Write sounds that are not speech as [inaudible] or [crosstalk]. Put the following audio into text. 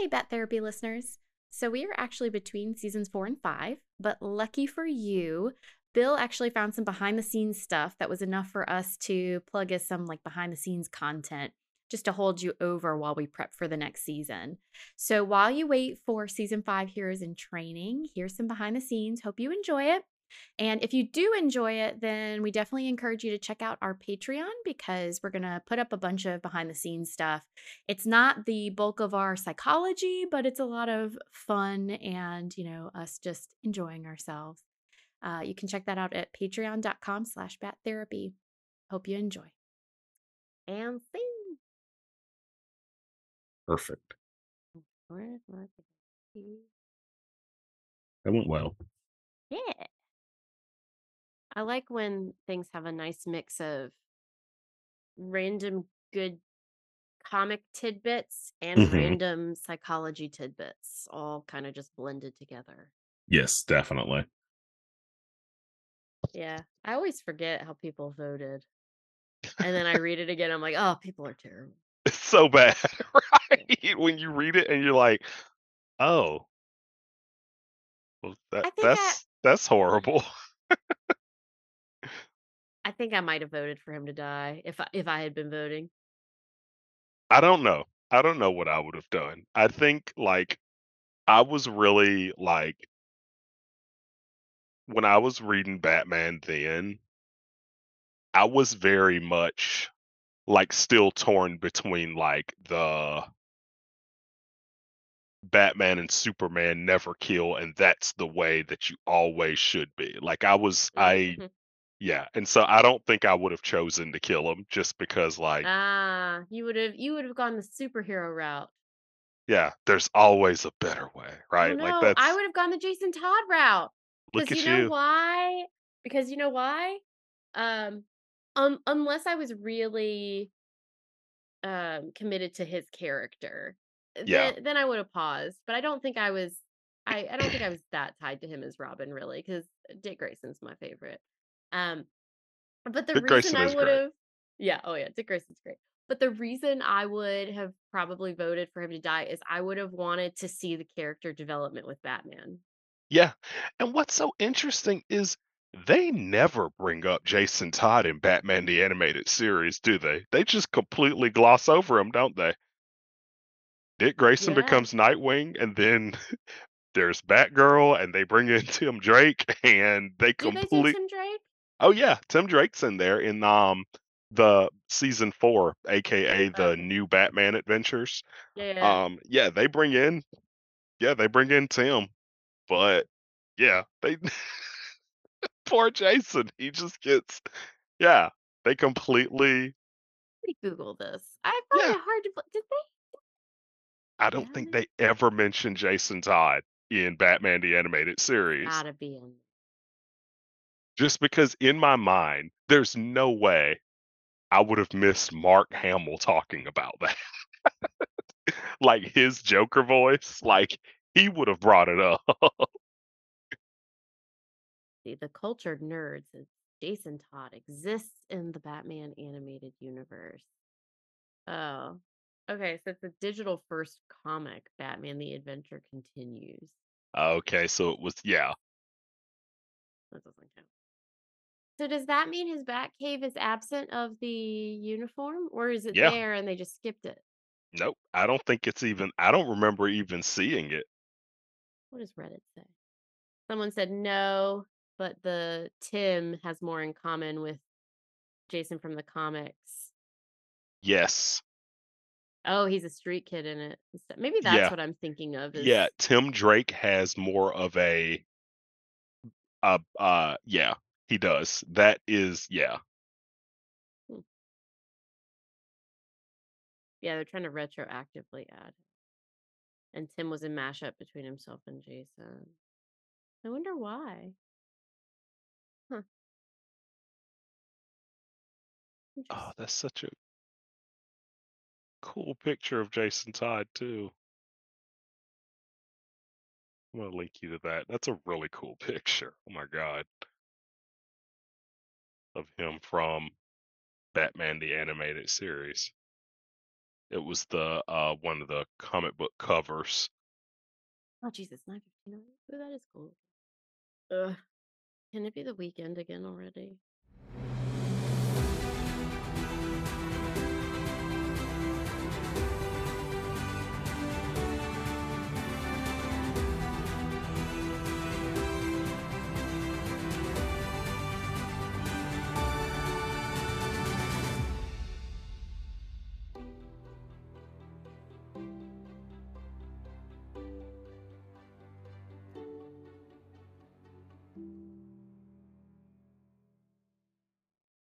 Hey, Bat Therapy listeners. So we are actually between seasons four and five, but lucky for you, Bill actually found some behind the scenes stuff that was enough for us to plug us some like behind the scenes content just to hold you over while we prep for the next season. So while you wait for season five Heroes in Training, here's some behind the scenes. Hope you enjoy it. And if you do enjoy it, then we definitely encourage you to check out our Patreon because we're going to put up a bunch of behind the scenes stuff. It's not the bulk of our psychology, but it's a lot of fun and, you know, us just enjoying ourselves. Uh, you can check that out at patreon.com slash bat therapy. Hope you enjoy. And sing. Perfect. That went well. Yeah. I like when things have a nice mix of random good comic tidbits and Mhm. random psychology tidbits all kind of just blended together. Yes, definitely. Yeah. I always forget how people voted. And then I read it again. I'm like, oh, people are terrible. [laughs] It's so bad, [laughs] right? When you read it and you're like, "Oh, well, that think I that's that's horrible." I think I might have voted for him to die if I if I had been voting. I don't know. I don't know what I would have done. I think like I was really like when I was reading Batman then, I was very much like still torn between like the Batman and Superman never kill and that's the way that you always should be. Like I was I Mhm. Yeah, and so I don't think I would have chosen to kill him just because like Ah, you would have you would have gone the superhero route. yeah, there's always a better way, Oh right? Like no, I would have gone the Jason Todd route. look Because at you know you. why? Because you know why? Um, um, unless I was really um committed to his character, Yeah. then then I would have paused. But I don't think I was. I I don't think I was that tied to him as Robin really, because Dick Grayson's my favorite. Um, but the Dick reason Grayson I would have, yeah, oh yeah, Dick Grayson's great. But the reason I would have probably voted for him to die is I would have wanted to see the character development with Batman. Yeah. And what's so interesting is they never bring up Jason Todd in Batman the Animated Series, do they? They just completely gloss over him, don't they? Dick Grayson Yeah. becomes Nightwing, and then [laughs] there's Batgirl, and they bring in Tim Drake, [laughs] and they Did they say complete. Tim Drake? Oh yeah, Tim Drake's in there in um the season four, aka the new Batman Adventures. Yeah, yeah. Um, yeah, they bring in, yeah, they bring in Tim, but yeah, they [laughs] poor Jason, he just gets, yeah, they completely. Let me Google this. I find Yeah. it hard to. Did they? I don't think they ever mentioned Jason Todd in Batman the Animated Series, Gotta be in. Just because in my mind, there's no way I would have missed Mark Hamill talking about that. [laughs] like his Joker voice, like he would have brought it up. [laughs] See, the cultured nerds is Jason Todd exists in the Batman animated universe. Oh, okay. So it's a digital first comic. Batman: The Adventure Continues. okay, so it was yeah. That doesn't count. So does that mean his Batcave is absent of the uniform, or is it Yeah. there and they just skipped it? Nope. I don't think it's even I don't remember even seeing it. What does Reddit say? Someone said no, but the Tim has more in common with Jason from the comics. Yes. Oh, he's a street kid in it. Maybe that's Yeah. what I'm thinking of. Is Yeah, Tim Drake has more of a uh uh yeah, he does. That is yeah. Hmm. yeah, they're trying to retroactively add. And Tim was a mashup between himself and Jason. I wonder why. Huh. Oh, that's such a cool picture of Jason Todd too. I'm gonna link you to that. That's a really cool [laughs] picture. Oh my god. Of him from Batman the Animated Series. It was the uh one of the comic book covers. Oh Jesus, nine fifteen. That is cool. Ugh. Can it be the weekend again already?